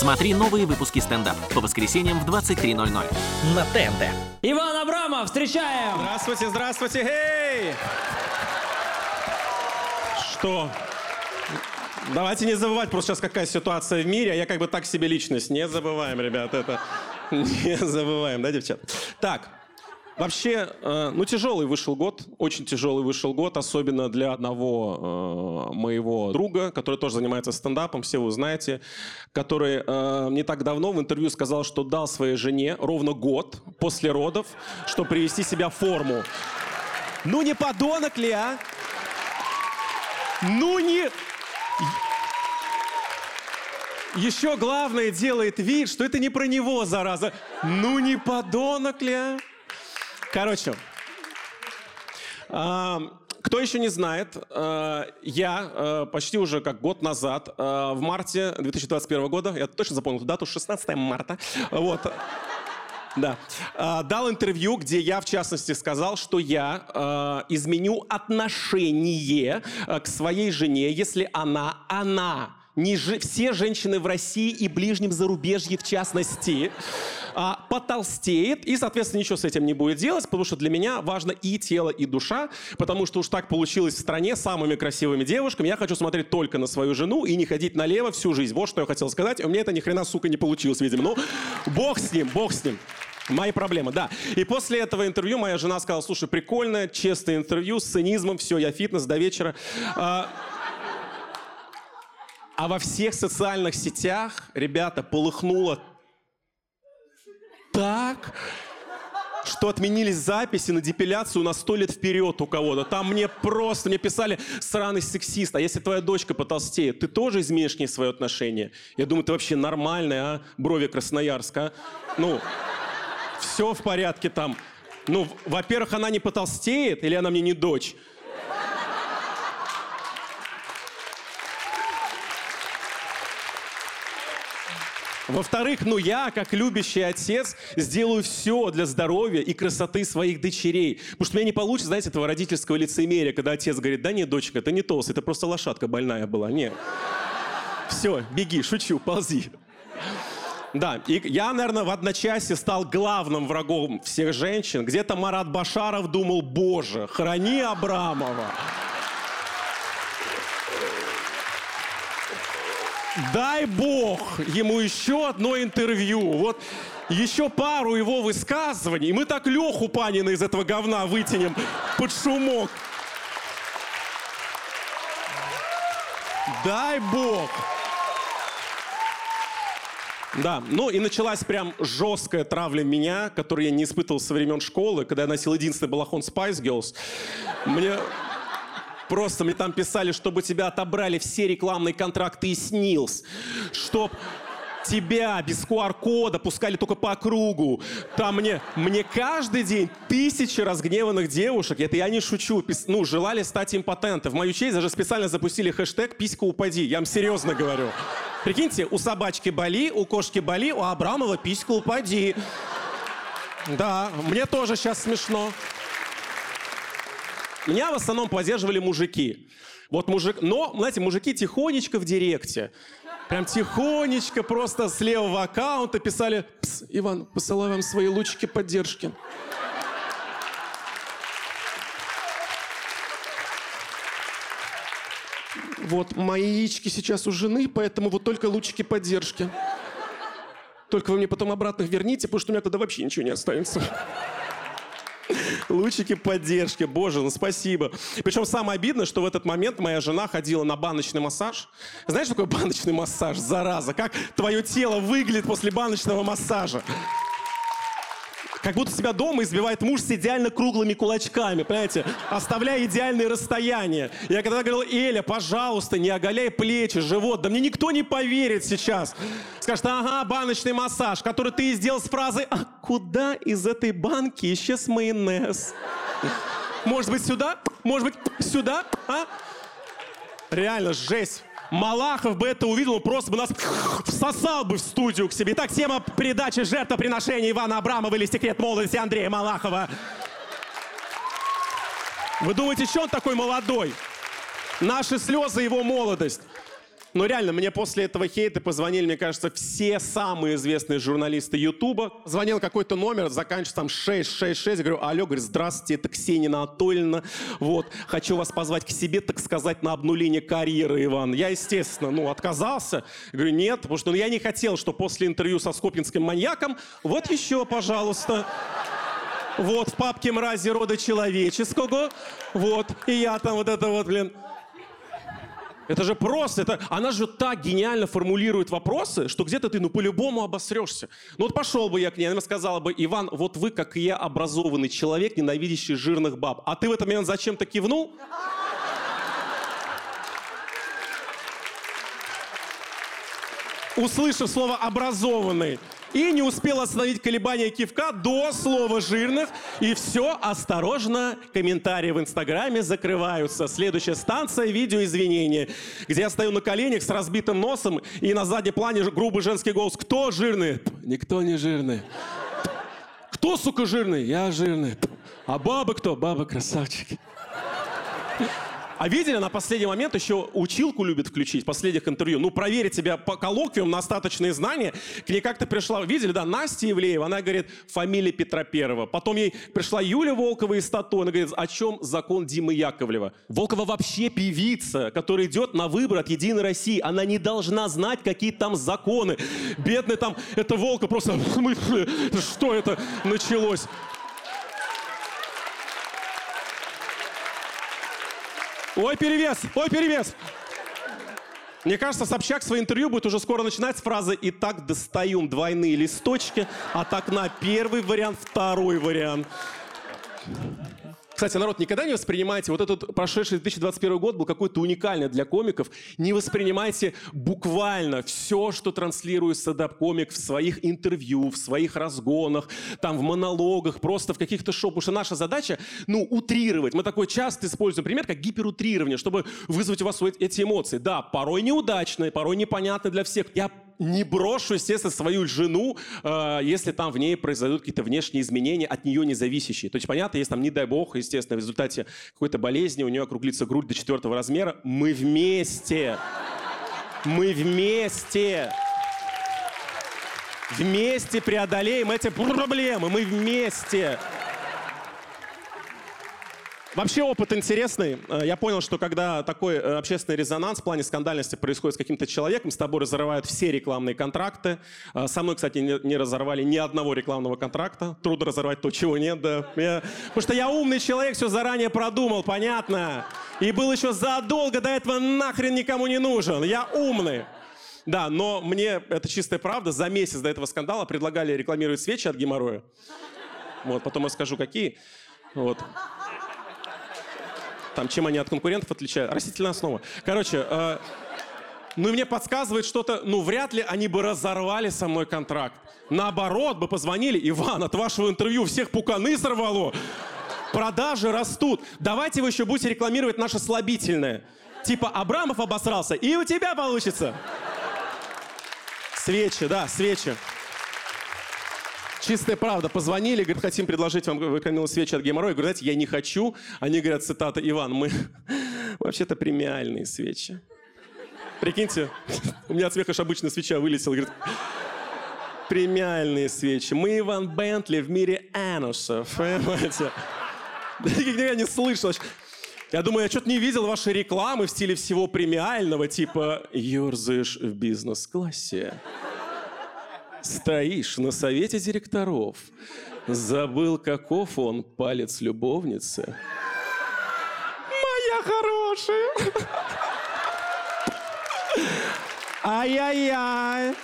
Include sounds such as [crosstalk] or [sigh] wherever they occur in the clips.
Смотри новые выпуски стендап по воскресеньям в 23.00 на ТНТ. Иван Абрамов, встречаем! Здравствуйте, здравствуйте, гей! Что? Давайте не забывать, просто сейчас какая ситуация в мире, а я как бы так себе личность. Не забываем, ребят, это... [laughs] Не забываем, да, девчат? Так, Вообще, э, ну, тяжелый вышел год, очень тяжелый вышел год, особенно для одного э, моего друга, который тоже занимается стендапом, все вы знаете, который э, не так давно в интервью сказал, что дал своей жене ровно год после родов, чтобы привести себя в форму. Ну, не подонок ли, а? Ну, не... Еще главное делает вид, что это не про него, зараза. Ну, не подонок ли, а? Короче, а, кто еще не знает, а, я а, почти уже как год назад, в марте 2021 года, я точно запомнил эту дату, 16 марта, вот, да. дал интервью, где я, в частности, сказал, что я изменю отношение к своей жене, если она, она, не же, все женщины в России и ближнем зарубежье в частности, а, потолстеет, и, соответственно, ничего с этим не будет делать, потому что для меня важно и тело, и душа, потому что уж так получилось в стране самыми красивыми девушками. Я хочу смотреть только на свою жену и не ходить налево всю жизнь. Вот что я хотел сказать. У меня это ни хрена, сука, не получилось, видимо. Ну, бог с ним, бог с ним. Мои проблемы, да. И после этого интервью моя жена сказала, слушай, прикольное, честное интервью с цинизмом, все, я фитнес до вечера. А, во всех социальных сетях, ребята, полыхнуло так, что отменились записи на депиляцию на сто лет вперед у кого-то. Там мне просто, мне писали сраный сексист, а если твоя дочка потолстеет, ты тоже изменишь к ней свое отношение? Я думаю, ты вообще нормальная, а? Брови Красноярска, а? Ну, все в порядке там. Ну, во-первых, она не потолстеет, или она мне не дочь? Во-вторых, ну я, как любящий отец, сделаю все для здоровья и красоты своих дочерей. Потому что у меня не получится, знаете, этого родительского лицемерия, когда отец говорит, да нет, дочка, ты не толстая, это просто лошадка больная была. Нет. Все, беги, шучу, ползи. Да, и я, наверное, в одночасье стал главным врагом всех женщин. Где-то Марат Башаров думал, боже, храни Абрамова. Дай бог ему еще одно интервью. Вот еще пару его высказываний, мы так Леху Панина из этого говна вытянем под шумок. Дай бог. Да, ну и началась прям жесткая травля меня, которую я не испытывал со времен школы, когда я носил единственный балахон Spice Girls. Мне Просто мне там писали, чтобы тебя отобрали все рекламные контракты и снилс. Чтоб тебя без QR-кода пускали только по кругу. Там мне, мне каждый день тысячи разгневанных девушек, это я не шучу, пис, ну, желали стать импотентом. В мою честь даже специально запустили хэштег «Писька упади». Я вам серьезно говорю. Прикиньте, у собачки боли, у кошки боли, у Абрамова писька упади. Да, мне тоже сейчас смешно. Меня в основном поддерживали мужики. Вот мужик, но, знаете, мужики тихонечко в директе. Прям тихонечко, просто с левого аккаунта писали «Пс, Иван, посылаю вам свои лучики поддержки». Вот, мои яички сейчас у жены, поэтому вот только лучики поддержки. Только вы мне потом обратно верните, потому что у меня тогда вообще ничего не останется. Лучики поддержки. Боже, ну спасибо. Причем самое обидное, что в этот момент моя жена ходила на баночный массаж. Знаешь, что баночный массаж? Зараза. Как твое тело выглядит после баночного массажа? Как будто себя дома избивает муж с идеально круглыми кулачками, понимаете? Оставляя идеальные расстояния. Я когда говорил, Эля, пожалуйста, не оголяй плечи, живот. Да мне никто не поверит сейчас. Скажет, ага, баночный массаж, который ты сделал с фразой «А куда из этой банки исчез майонез?» Может быть, сюда? Может быть, сюда? А? Реально, жесть. Малахов бы это увидел, он просто бы нас всосал бы в студию к себе. Итак, тема передачи жертвоприношения Ивана Абрамова или секрет молодости Андрея Малахова. Вы думаете, что он такой молодой? Наши слезы, его молодость. Но реально, мне после этого хейта позвонили, мне кажется, все самые известные журналисты Ютуба. Звонил какой-то номер, заканчивается там 666. Я говорю, алло, говорит, здравствуйте, это Ксения Анатольевна. Вот, хочу вас позвать к себе, так сказать, на обнуление карьеры, Иван. Я, естественно, ну, отказался. Говорю, нет, потому что ну, я не хотел, что после интервью со скопинским маньяком, вот еще, пожалуйста. Вот, в папке мрази рода человеческого. Вот, и я там вот это вот, блин. Это же просто, это, она же так гениально формулирует вопросы, что где-то ты, ну, по-любому обосрешься. Ну, вот пошел бы я к ней, она сказала бы, Иван, вот вы, как и я, образованный человек, ненавидящий жирных баб. А ты в этот момент зачем-то кивнул? Услышав слово «образованный», и не успел остановить колебания кивка до слова «жирных». И все, осторожно, комментарии в Инстаграме закрываются. Следующая станция — видео извинения, где я стою на коленях с разбитым носом, и на заднем плане грубый женский голос «Кто жирный?» «Никто не жирный». «Кто, сука, жирный?» «Я жирный». «А бабы кто?» «Бабы красавчики». А видели, на последний момент еще училку любит включить, последних интервью. Ну, проверить тебя по коллоквиум на остаточные знания. К ней как-то пришла, видели, да, Настя Ивлеева, она говорит, фамилия Петра Первого. Потом ей пришла Юля Волкова из Тату, она говорит, о чем закон Димы Яковлева? Волкова вообще певица, которая идет на выбор от Единой России. Она не должна знать, какие там законы. Бедный там, это Волка просто, [laughs] что это началось? Ой, перевес! Ой, перевес! Мне кажется, Собчак свое интервью будет уже скоро начинать с фразы «Итак, достаем двойные листочки от окна первый вариант, второй вариант». Кстати, народ, никогда не воспринимайте, вот этот прошедший 2021 год был какой-то уникальный для комиков. Не воспринимайте буквально все, что транслирует стендап-комик в своих интервью, в своих разгонах, там в монологах, просто в каких-то шоу. Потому что наша задача, ну, утрировать. Мы такой часто используем пример, как гиперутрирование, чтобы вызвать у вас эти эмоции. Да, порой неудачные, порой непонятные для всех. Я не брошу, естественно, свою жену, э, если там в ней произойдут какие-то внешние изменения, от нее не зависящие. То есть, понятно, если там, не дай бог, естественно, в результате какой-то болезни у нее округлится грудь до четвертого размера, мы вместе. Мы вместе. Вместе преодолеем эти проблемы. Мы вместе. Вообще опыт интересный. Э, я понял, что когда такой э, общественный резонанс в плане скандальности происходит с каким-то человеком, с тобой разрывают все рекламные контракты. Э, со мной, кстати, не, разорвали ни одного рекламного контракта. Трудно разорвать то, чего нет, да. Я... Потому что я умный человек, все заранее продумал, понятно. И был еще задолго до этого нахрен никому не нужен. Я умный. Да, но мне, это чистая правда, за месяц до этого скандала предлагали рекламировать свечи от геморроя. Вот, потом я скажу, какие. Вот. Там, чем они от конкурентов отличают? Растительная основа. Короче, э, ну и мне подсказывает что-то, ну вряд ли они бы разорвали со мной контракт. Наоборот, бы позвонили, Иван, от вашего интервью всех пуканы сорвало. Продажи растут. Давайте вы еще будете рекламировать наше слабительное. Типа Абрамов обосрался, и у тебя получится. Свечи, да, свечи. Чистая правда. Позвонили, говорят, хотим предложить вам выкормил свечи от геморроя. Говорят, знаете, я не хочу. Они говорят, цитата, Иван, мы [laughs] вообще-то премиальные свечи. Прикиньте, у меня от смеха обычная свеча вылетела. Говорит, премиальные свечи. Мы Иван Бентли в мире анусов. Понимаете? Я не слышал. Я думаю, я что-то не видел вашей рекламы в стиле всего премиального, типа «Ёрзаешь в бизнес-классе». Стоишь на совете директоров. Забыл, каков он, палец любовницы. Моя хорошая. Ай-яй-яй.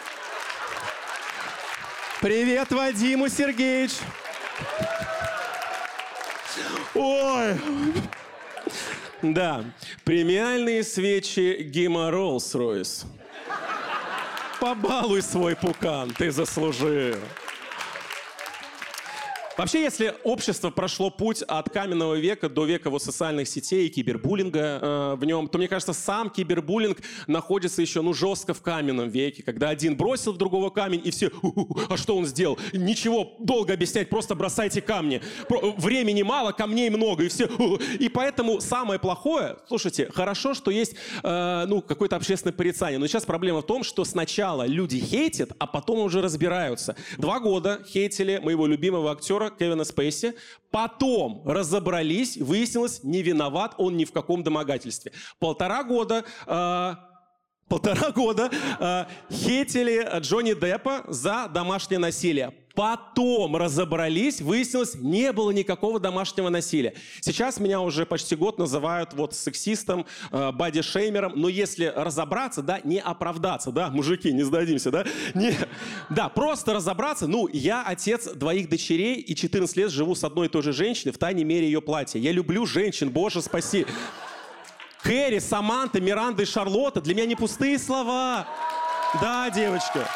Привет, Вадиму Сергеевич. Ой. Да, премиальные свечи Гима Роллс-Ройс. Побалуй свой пукан, ты заслужил. Вообще, если общество прошло путь от каменного века до века вот социальных сетей и кибербуллинга э, в нем, то мне кажется, сам кибербуллинг находится еще ну жестко в каменном веке, когда один бросил в другого камень и все, а что он сделал? Ничего долго объяснять, просто бросайте камни. Про, времени мало, камней много и все. И поэтому самое плохое, слушайте, хорошо, что есть э, ну какое-то общественное порицание, но сейчас проблема в том, что сначала люди хейтят, а потом уже разбираются. Два года хейтили моего любимого актера актера Кевина Спейси. Потом разобрались, выяснилось, не виноват он ни в каком домогательстве. Полтора года э, полтора года э, хейтили Джонни Деппа за домашнее насилие. Потом разобрались, выяснилось, не было никакого домашнего насилия. Сейчас меня уже почти год называют вот сексистом, э, бодишеймером, но если разобраться, да, не оправдаться, да, мужики, не сдадимся, да, не, да, просто разобраться, ну, я отец двоих дочерей и 14 лет живу с одной и той же женщиной, в тайне мере ее платья. Я люблю женщин, боже, спаси. Кэрри, Саманта, Миранда и Шарлотта для меня не пустые слова. Да, девочка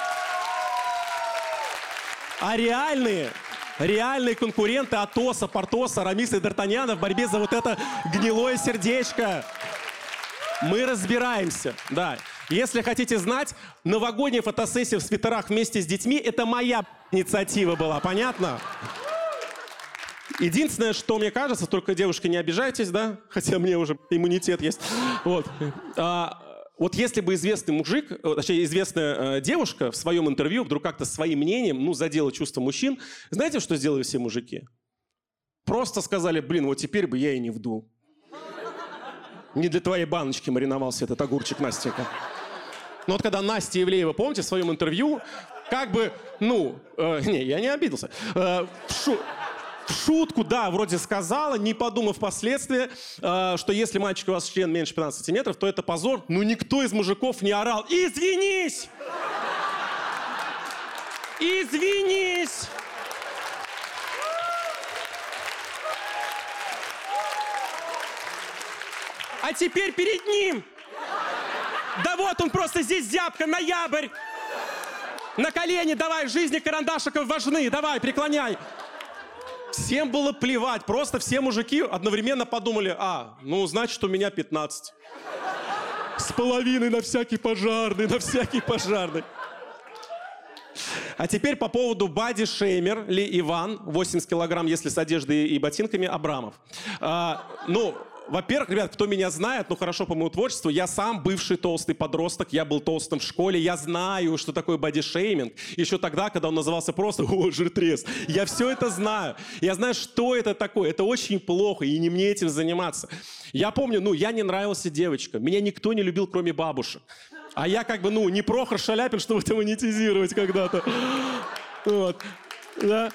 а реальные, реальные конкуренты Атоса, Портоса, Рамиса и Д'Артаньяна в борьбе за вот это гнилое сердечко. Мы разбираемся, да. Если хотите знать, новогодняя фотосессия в свитерах вместе с детьми — это моя инициатива была, понятно? Единственное, что мне кажется, только девушки не обижайтесь, да, хотя мне уже иммунитет есть. Вот. А, вот если бы известный мужик, э, точнее, известная э, девушка в своем интервью вдруг как-то своим мнением, ну, задела чувства мужчин, знаете, что сделали все мужики? Просто сказали, блин, вот теперь бы я и не вдул. Не для твоей баночки мариновался этот огурчик, Настенька. Но вот когда Настя Евлеева, помните, в своем интервью, как бы, ну, э, не, я не обиделся, э, шу, шутку, да, вроде сказала, не подумав впоследствии, э, что если мальчик у вас член меньше 15 сантиметров, то это позор. Но никто из мужиков не орал. Извинись! Извинись! А теперь перед ним! Да вот он просто здесь зябка, ноябрь! На колени давай, жизни карандашиков важны, давай, преклоняй. Всем было плевать, просто все мужики одновременно подумали, а, ну, значит, у меня 15. С половиной на всякий пожарный, на всякий пожарный. А теперь по поводу Бади Шеймер ли Иван, 80 килограмм, если с одеждой и ботинками, Абрамов. А, ну, во-первых, ребят, кто меня знает, ну хорошо по моему творчеству, я сам бывший толстый подросток, я был толстым в школе, я знаю, что такое бодишейминг. Еще тогда, когда он назывался просто «О, жиртрес». Я все это знаю. Я знаю, что это такое. Это очень плохо, и не мне этим заниматься. Я помню, ну, я не нравился девочкам. Меня никто не любил, кроме бабушек. А я как бы, ну, не Прохор Шаляпин, чтобы это монетизировать когда-то. Вот. Да.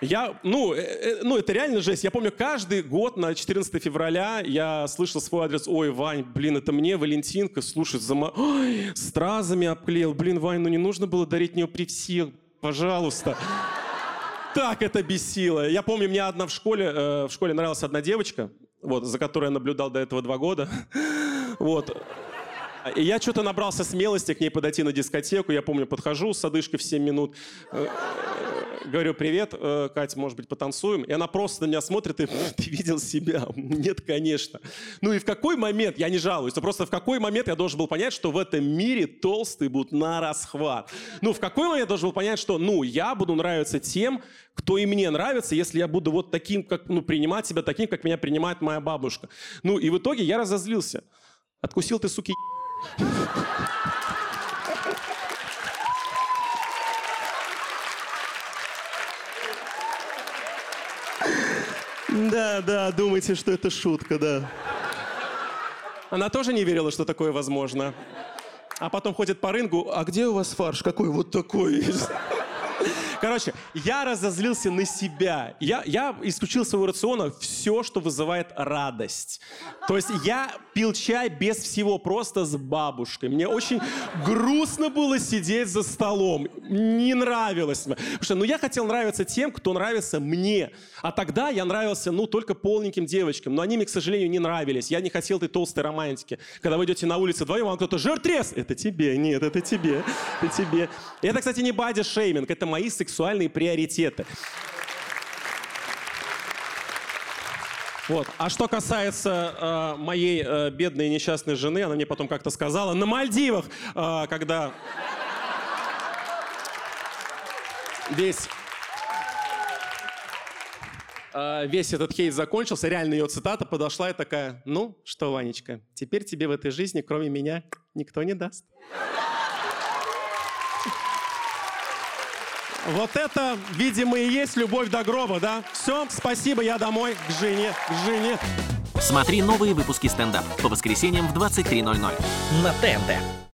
Я, ну, э, э, ну, это реально жесть. Я помню, каждый год на 14 февраля я слышал свой адрес. Ой, Вань, блин, это мне, Валентинка, слушай, зама... Ой, стразами обклеил. Блин, Вань, ну не нужно было дарить мне при всех, пожалуйста. Так это бесило. Я помню, мне одна в школе, э, в школе нравилась одна девочка, вот, за которой я наблюдал до этого два года. Вот. И я что-то набрался смелости к ней подойти на дискотеку. Я помню, подхожу с одышкой в 7 минут. Говорю, привет, э, Катя, может быть, потанцуем? И она просто на меня смотрит и, ты видел себя? [laughs] Нет, конечно. Ну и в какой момент, я не жалуюсь, но просто в какой момент я должен был понять, что в этом мире толстые будут на расхват? Ну, в какой момент я должен был понять, что, ну, я буду нравиться тем, кто и мне нравится, если я буду вот таким, как, ну, принимать себя таким, как меня принимает моя бабушка. Ну, и в итоге я разозлился. Откусил ты, суки, да, да, думайте, что это шутка, да. Она тоже не верила, что такое возможно. А потом ходит по рынгу, а где у вас фарш? Какой вот такой есть? Короче, я разозлился на себя. Я, я исключил своего рациона все, что вызывает радость. То есть я пил чай без всего, просто с бабушкой. Мне очень грустно было сидеть за столом. Не нравилось мне. Потому что, ну, я хотел нравиться тем, кто нравится мне. А тогда я нравился, ну, только полненьким девочкам. Но они мне, к сожалению, не нравились. Я не хотел этой толстой романтики. Когда вы идете на улице вдвоем, вам кто-то жиртрес. Это тебе. Нет, это тебе. Это тебе. Это, кстати, не бади-шейминг. Это мои секс сексуальные приоритеты. Вот. А что касается э, моей э, бедной и несчастной жены, она мне потом как-то сказала, на Мальдивах, э, когда весь э, весь этот хейт закончился, реально ее цитата подошла и такая, ну что, Ванечка, теперь тебе в этой жизни, кроме меня, никто не даст. Вот это, видимо, и есть любовь до гроба, да? Все, спасибо, я домой, к жене, к жене. Смотри новые выпуски стендап по воскресеньям в 23.00 На ТНТ.